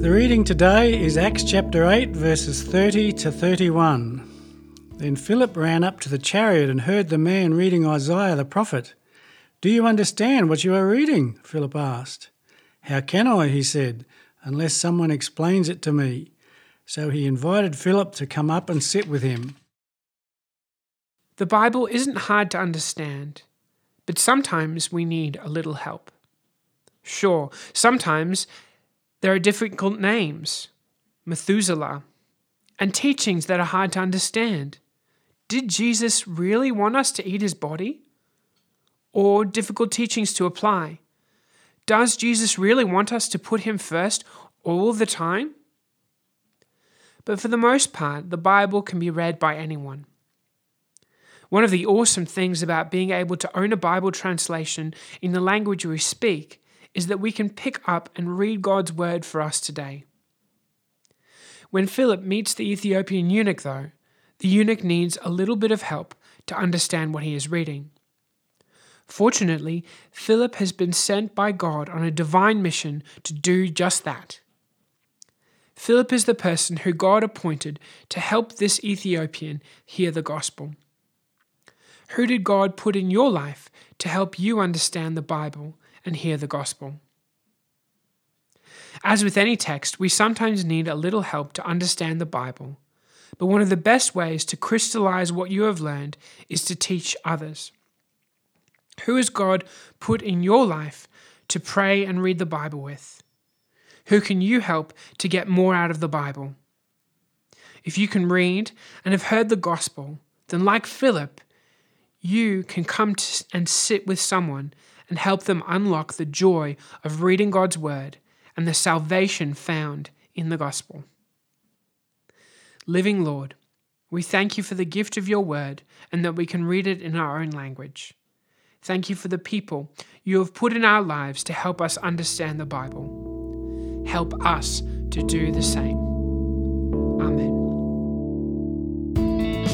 The reading today is Acts chapter 8, verses 30 to 31. Then Philip ran up to the chariot and heard the man reading Isaiah the prophet. Do you understand what you are reading? Philip asked. How can I, he said, unless someone explains it to me? So he invited Philip to come up and sit with him. The Bible isn't hard to understand, but sometimes we need a little help. Sure, sometimes there are difficult names, Methuselah, and teachings that are hard to understand. Did Jesus really want us to eat his body? Or difficult teachings to apply? Does Jesus really want us to put him first all the time? But for the most part, the Bible can be read by anyone. One of the awesome things about being able to own a Bible translation in the language we speak is that we can pick up and read God's word for us today. When Philip meets the Ethiopian eunuch, though, the eunuch needs a little bit of help to understand what he is reading. Fortunately, Philip has been sent by God on a divine mission to do just that. Philip is the person who God appointed to help this Ethiopian hear the gospel. Who did God put in your life to help you understand the Bible and hear the gospel? As with any text, we sometimes need a little help to understand the Bible, but one of the best ways to crystallize what you have learned is to teach others. Who has God put in your life to pray and read the Bible with? Who can you help to get more out of the Bible? If you can read and have heard the gospel, then, like Philip, you can come and sit with someone and help them unlock the joy of reading God's Word and the salvation found in the gospel. Living Lord, we thank you for the gift of your Word and that we can read it in our own language. Thank you for the people you have put in our lives to help us understand the Bible. Help us to do the same.